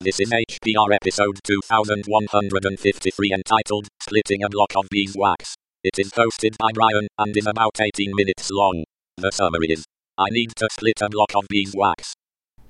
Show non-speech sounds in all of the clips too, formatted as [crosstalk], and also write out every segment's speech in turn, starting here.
This is HPR episode 2153 entitled Splitting a Block of Beeswax. It is hosted by Brian and is about 18 minutes long. The summary is I need to split a block of beeswax.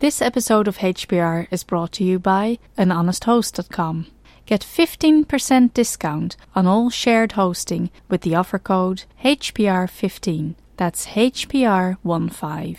This episode of HPR is brought to you by anhonesthost.com. Get 15% discount on all shared hosting with the offer code HPR15. That's HPR15.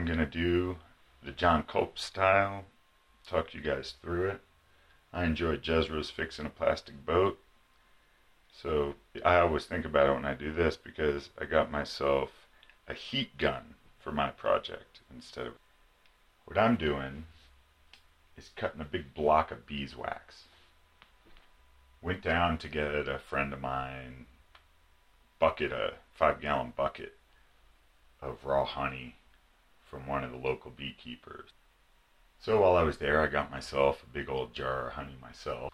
I'm going to do the Jon Kulp style, talk you guys through it. I enjoy Jezra's fixing a plastic boat. So I always think about it when I do this because I got myself a heat gun for my project instead of what I'm doing is cutting a big block of beeswax went down to get a friend of mine bucket a five gallon bucket of raw honey from one of the local beekeepers. So while i was there i got myself a big old jar of honey myself.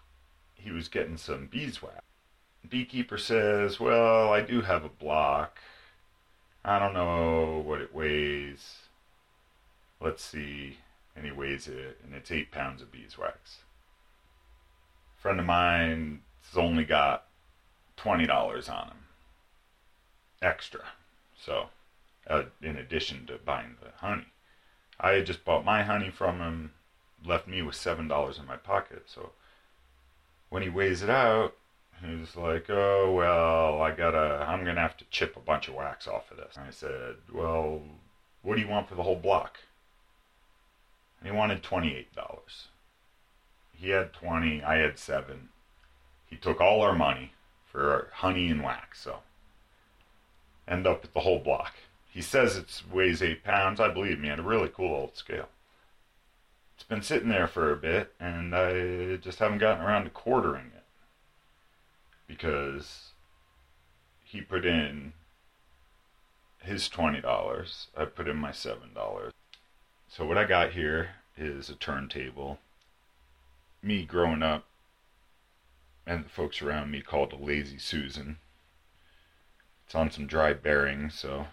He was getting some beeswax. Beekeeper says well i do have a block. I don't know what it weighs. Let's see. And he weighs it and it's eight pounds of beeswax. Friend of mine has only got twenty dollars on him extra. So, uh, in addition to buying the honey, I had just bought my honey from him, left me with seven dollars in my pocket. So, when he weighs it out, he's like, "Oh well, I gotta, I'm gonna have to chip a bunch of wax off of this." And I said, "Well, what do you want for the whole block?" And he wanted twenty-eight dollars he had 20 i had 7 he took all our money for honey and wax so end up with the whole block he says it weighs 8 pounds. I believe me and a really cool old scale. It's been sitting there for a bit and i just haven't gotten around to quartering it. Because he put in his $20 i put in my $7 so what i got here is a turntable. Me growing up and the folks around me called a lazy Susan. It's on some dry bearings, so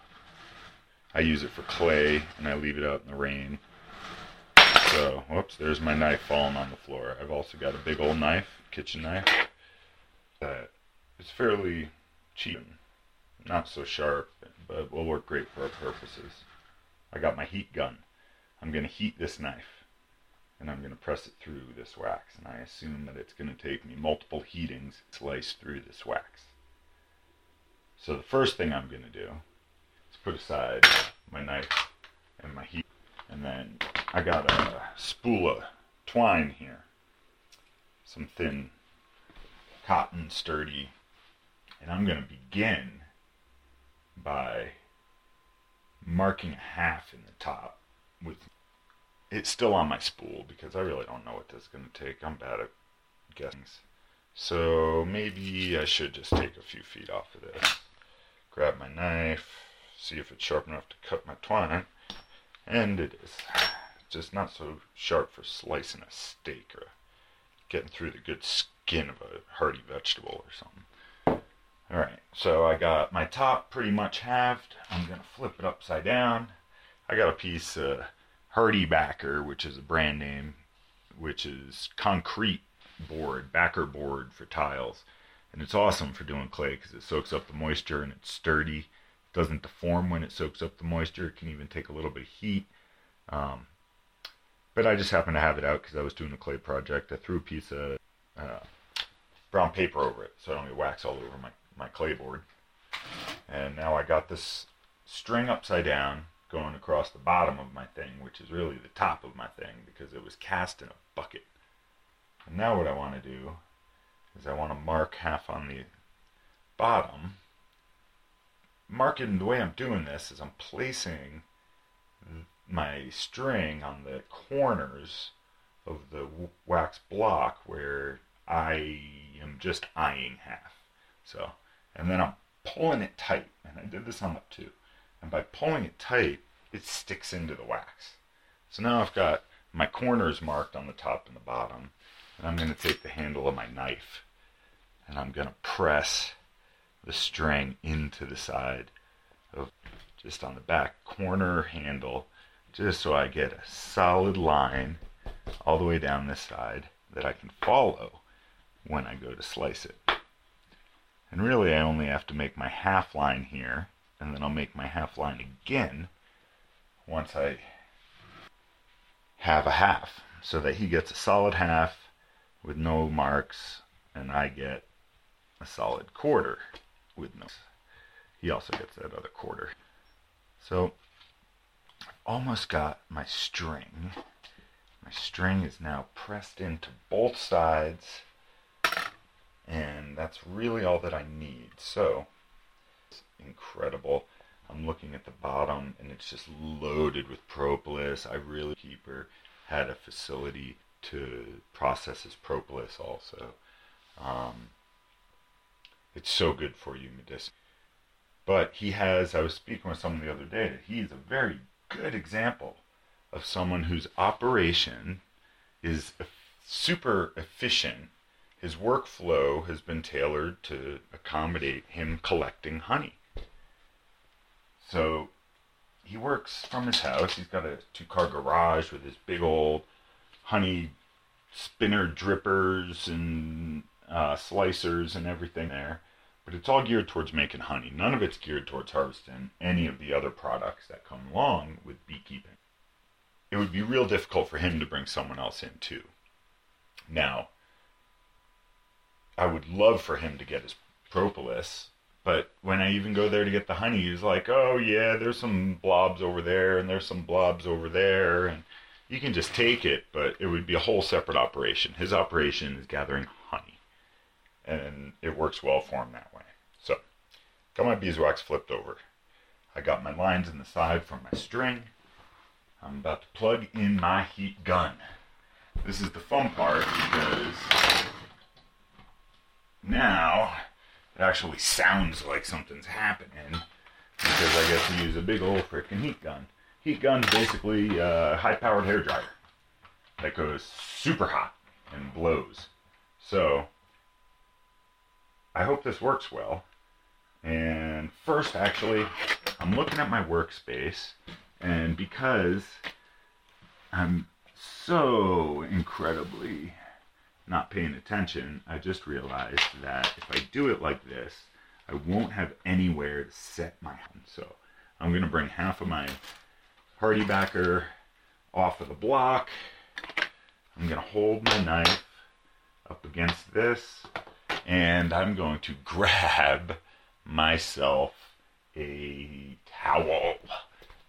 I use it for clay and I leave it out in the rain. So, whoops, there's my knife falling on the floor. I've also got a big old knife, kitchen knife, that is fairly cheap, not so sharp, but will work great for our purposes. I got my heat gun. I'm going to heat this knife and I'm going to press it through this wax. And I assume that it's going to take me multiple heatings to slice through this wax. So the first thing I'm going to do put aside my knife and my heat. And then I got a spool of twine here. Some thin cotton, sturdy. And I'm going to begin by marking a half in the top with it's still on my spool because I really don't know what this is going to take. I'm bad at guessing. So maybe I should just take a few feet off of this. Grab my knife, see if it's sharp enough to cut my twine. And it is. Just not so sharp for slicing a steak or getting through the good skin of a hearty vegetable or something. Alright, so I got my top pretty much halved. I'm going to flip it upside down. I got a piece of HardieBacker, which is a brand name, which is concrete board, backer board for tiles. And it's awesome for doing clay because it soaks up the moisture and it's sturdy. Doesn't deform when it soaks up the moisture. It can even take a little bit of heat. Um, but I just happened to have it out because I was doing a clay project. I threw a piece of uh, brown paper over it so I don't get wax all over my, my clay board. And now I got this string upside down going across the bottom of my thing, which is really the top of my thing because it was cast in a bucket. And now what I want to do is I want to mark half on the bottom. Marking the way I'm doing this is I'm placing my string on the corners of the wax block where I am just eyeing half. So, and then I'm pulling it tight, and I did this on the two. And by pulling it tight, it sticks into the wax. So now I've got my corners marked on the top and the bottom, and I'm going to take the handle of my knife and I'm going to press the string into the side of just on the back corner handle just so I get a solid line all the way down this side that I can follow when I go to slice it. And really I only have to make my half line here and then I'll make my half line again once I have a half so that he gets a solid half with no marks and I get a solid quarter with no he also gets that other quarter. So I've almost got my string. My string is now pressed into both sides and that's really all that I need. So it's incredible. I'm looking at the bottom and it's just loaded with propolis. I really keeper had a facility to process his propolis also. Um, it's so good for you medicinal. But he has, I was speaking with someone the other day, that he's a very good example of someone whose operation is super efficient. His workflow has been tailored to accommodate him collecting honey. So he works from his house. He's got a two car garage with his big old honey spinner drippers and uh, slicers and everything there. But it's all geared towards making honey. None of it's geared towards harvesting any of the other products that come along with beekeeping. It would be real difficult for him to bring someone else in too. Now, I would love for him to get his propolis but when I even go there to get the honey, he's like, "Oh yeah, there's some blobs over there, and there's some blobs over there, and you can just take it, but it would be a whole separate operation. His operation is gathering and it works well for him that way. So, got my beeswax flipped over. I got my lines in the side for my string. I'm about to plug in my heat gun. This is the fun part because now it actually sounds like something's happening because I get to use a big old freaking heat gun. Heat gun's basically uh, a high powered hair dryer that goes super hot and blows. So I hope this works well. And first, actually, I'm looking at my workspace, and because I'm so incredibly not paying attention, I just realized that if I do it like this, I won't have anywhere to set my hand. So I'm going to bring half of my HardieBacker off of the block. I'm going to hold my knife up against this and I'm going to grab myself a towel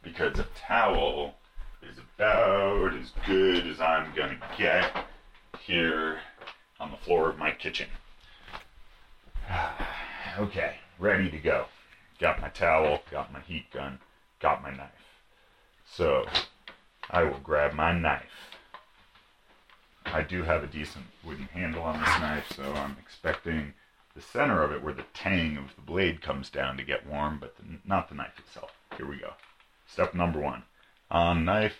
because a towel is about as good as I'm going to get here on the floor of my kitchen. [sighs] okay, ready to go. Got my towel, got my heat gun, got my knife. So I will grab my knife. I do have a decent wooden handle on this knife, so I'm expecting the center of it where the tang of the blade comes down to get warm, but the, not the knife itself. Here we go. Step number one. On knife,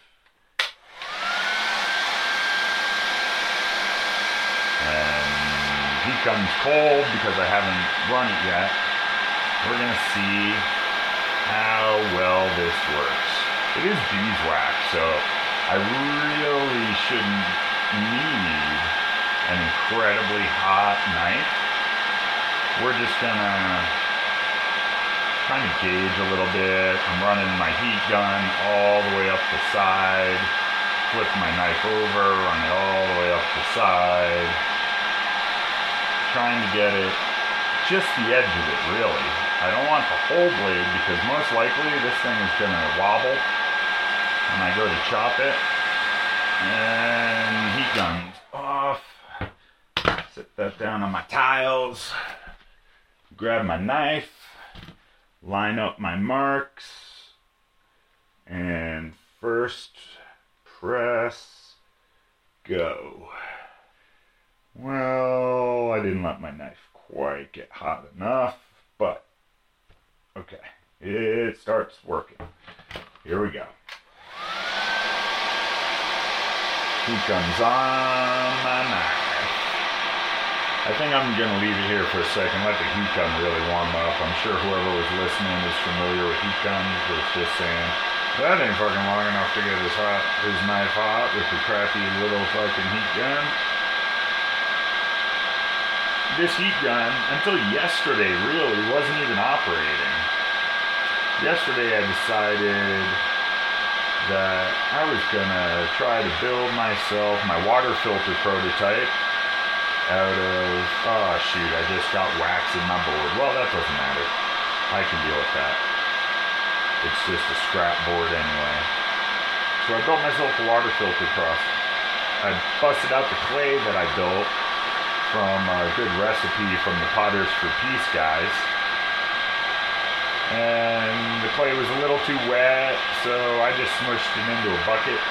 And heat gun's cold because I haven't run it yet. We're gonna see how well this works. It is beeswax, so I really shouldn't need an incredibly hot knife. We're just gonna kind of gauge a little bit. I'm running my heat gun all the way up the side, flip my knife over, run it all the way up the side trying to get it just the edge of it, really. I don't want the whole blade because most likely this thing is to wobble when I go to chop it. And guns off. Set that down on my tiles. Grab my knife. Line up my marks. And first press go. Well, I didn't let my knife quite get hot enough, but okay, it starts working. Here we go. Heat guns on my knife. I think I'm going to leave it here for a second, let the heat gun really warm up. I'm sure whoever was listening is familiar with heat guns, was just saying, that ain't fucking long enough to get his hot, his knife hot with the crappy little fucking heat gun this heat gun until yesterday really wasn't even operating. Yesterday I decided that I was gonna try to build myself my water filter prototype out of oh shoot, I just got wax in my board. Well that doesn't matter. I can deal with that. It's just a scrap board anyway. So I built myself a water filter cross. I busted out the clay that I built from a good recipe from the Potters for Peace guys. And the clay was a little too wet, so I just smushed it into a bucket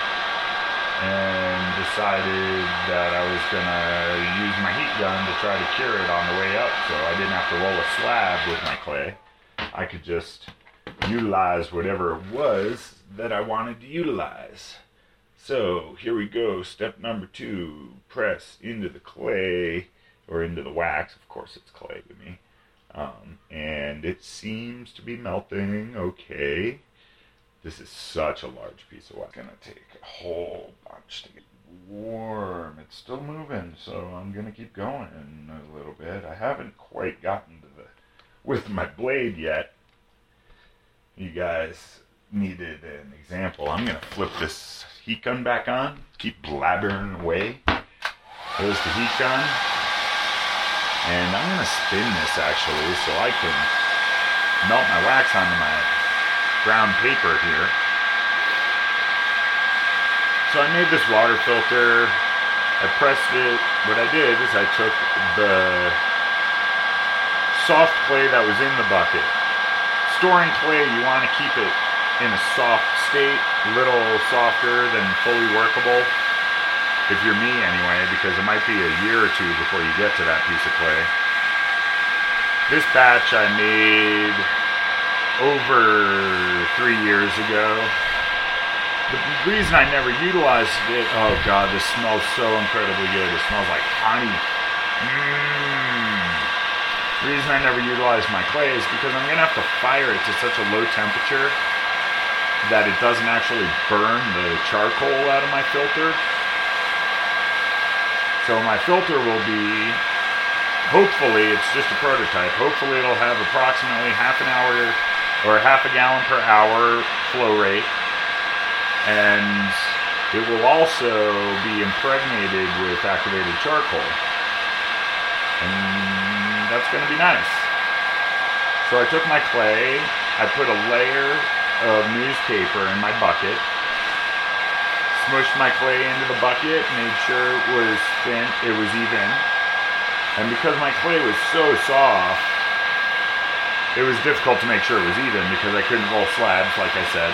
and decided that I was gonna use my heat gun to try to cure it on the way up so I didn't have to roll a slab with my clay. I could just utilize whatever it was that I wanted to utilize. So here we go. Step number two press into the clay or into the wax. Of course, it's clay to me. Um, and it seems to be melting okay. This is such a large piece of wax. It's gonna take a whole bunch to get warm. It's still moving, so I'm gonna keep going a little bit. I haven't quite gotten to the with my blade yet. You guys needed an example. I'm gonna flip this heat gun back on, keep blabbering away. There's the heat gun. And I'm going to spin this actually so I can melt my wax onto my brown paper here. So I made this water filter. I pressed it. What I did is I took the soft clay that was in the bucket. Storing clay, you want to keep it in a soft state, little softer than fully workable. If you're me, anyway, because it might be a year or two before you get to that piece of clay. This batch I made over three years ago. The reason I never utilized it, oh god, this smells so incredibly good. It smells like honey. Mmm. The reason I never utilized my clay is because I'm going to have to fire it to such a low temperature that it doesn't actually burn the charcoal out of my filter. So my filter will be, hopefully, it's just a prototype. Hopefully, it'll have approximately half an hour or half a gallon per hour flow rate. And it will also be impregnated with activated charcoal. And that's going to be nice. So I took my clay, I put a layer of newspaper in my bucket, smushed my clay into the bucket, made sure it was thin, it was even. And because my clay was so soft, it was difficult to make sure it was even because I couldn't roll slabs, like I said.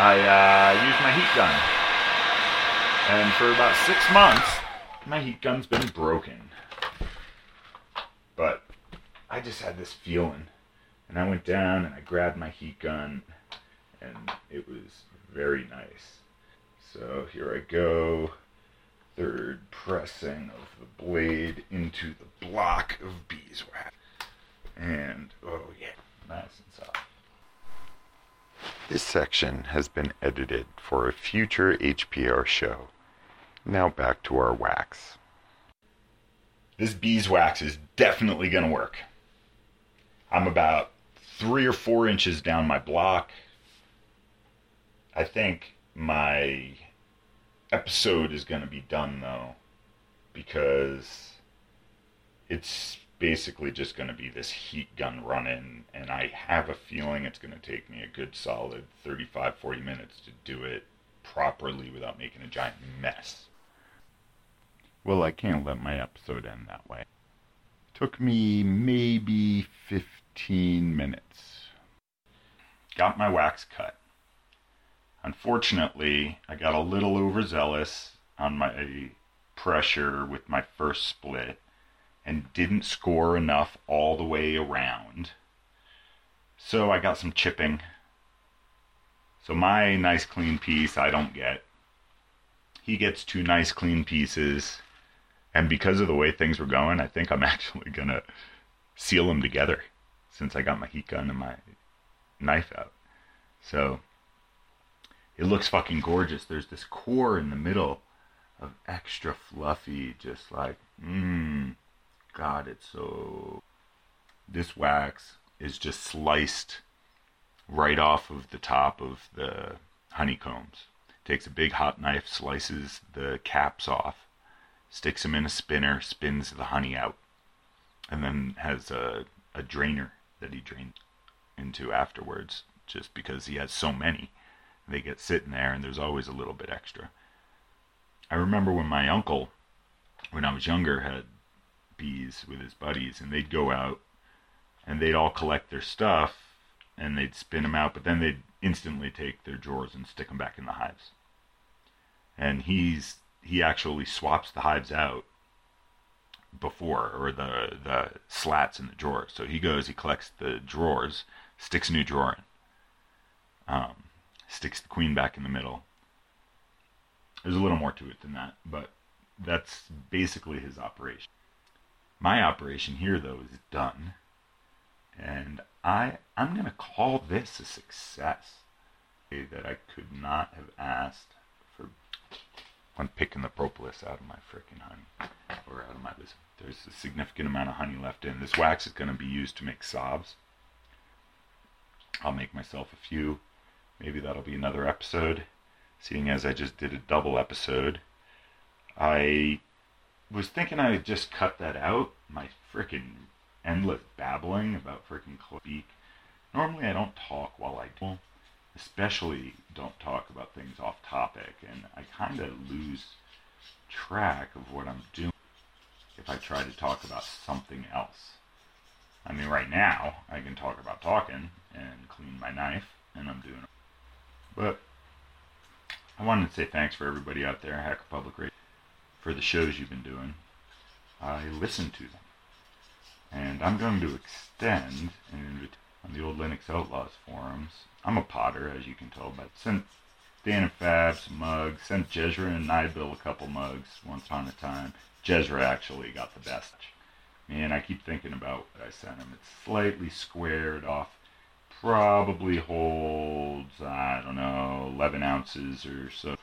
I uh, used my heat gun. And for about six months, my heat gun's been broken. But I just had this feeling. And I went down and I grabbed my heat gun, and it was very nice. So here I go. Third pressing of the blade into the block of beeswax. And, oh yeah, nice and soft. This section has been edited for a future HPR show. Now back to our wax. This beeswax is definitely going to work. I'm about three or four inches down my block. I think my episode is going to be done though because it's basically just going to be this heat gun running, and I have a feeling it's going to take me a good solid 35, 40 minutes to do it properly without making a giant mess. Well, I can't let my episode end that way. Took me maybe 15 minutes. Got my wax cut. Unfortunately, I got a little overzealous on my pressure with my first split and didn't score enough all the way around. So I got some chipping. So my nice clean piece I don't get. He gets two nice clean pieces. And because of the way things were going, I think I'm [laughs] actually going to seal them together since I got my heat gun and my knife out. So it looks fucking gorgeous. There's this core in the middle of extra fluffy, just like, mmm, God, it's so. This wax is just sliced right off of the top of the honeycombs. Takes a big hot knife, slices the caps off, sticks them in a spinner, spins the honey out, and then has a, a drainer that he drains into afterwards just because he has so many. They get sitting there and there's always a little bit extra. I remember when my uncle, when I was younger, had bees with his buddies and they'd go out and they'd all collect their stuff and they'd spin them out, but then they'd instantly take their drawers and stick them back in the hives. And he's he actually swaps the hives out before or the the slats in the drawers. So he goes, he collects the drawers, sticks a new drawer in, um, sticks the queen back in the middle. There's a little more to it than that, but that's basically his operation. My operation here, though, is done, and I I'm gonna call this a success. That I could not have asked for when picking the propolis out of my freaking honey or out of my. There's a significant amount of honey left in. This wax is going to be used to make sobs. I'll make myself a few. Maybe that'll be another episode. Seeing as I just did a double episode, I was thinking I'd just cut that out. My freaking endless babbling about freaking speak. Normally I don't talk while I do especially don't talk about things off topic, and I kind of lose track of what I'm doing if I try to talk about something else. I mean, right now, I can talk about talking and clean my knife, and I'm doing it. But I wanted to say thanks for everybody out there, Hacker Public Radio, for the shows you've been doing. I listen to them. And I'm going to extend an invitation on the old Linux Outlaws forums I'm a potter, as you can tell, but sent Dan and Fab some mugs, sent Jezra and nybill a couple mugs once upon a time. Jezra actually got the best. Man, I keep thinking about what I sent him. It's slightly squared off, probably holds, I don't know, 11 ounces or so.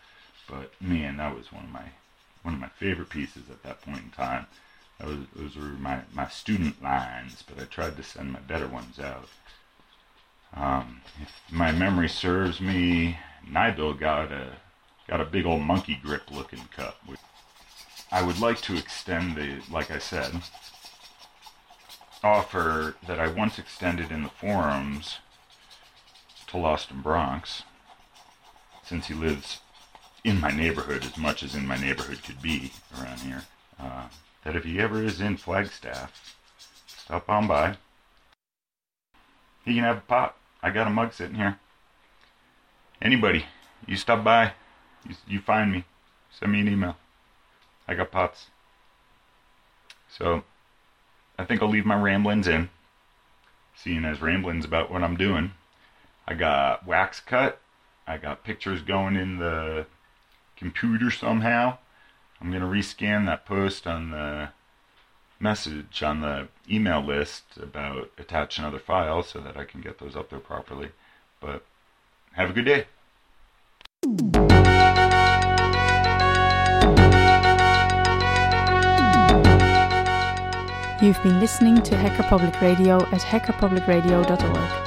But man, that was one of my one of my favorite pieces at that point in time. That was, those were my, my student lines, but I tried to send my better ones out. Um, if my memory serves me, nybill got a got a big old monkey grip looking cup. I would like to extend the, like I said, offer that I once extended in the forums to lostnbronx, since he lives in my neighborhood as much as in my neighborhood could be around here. Uh, that if he ever is in Flagstaff, stop on by. He can have a pop. I got a mug sitting here. Anybody, you stop by, you, you find me, send me an email. I got pots. So, I think I'll leave my ramblings in, seeing as ramblings about what I'm doing. I got wax cut. I got pictures going in the computer somehow. I'm gonna rescan that post on the message on the email list about attach another file so that I can get those up there properly. But have a good day. You've been listening to Hacker Public Radio at hackerpublicradio.org.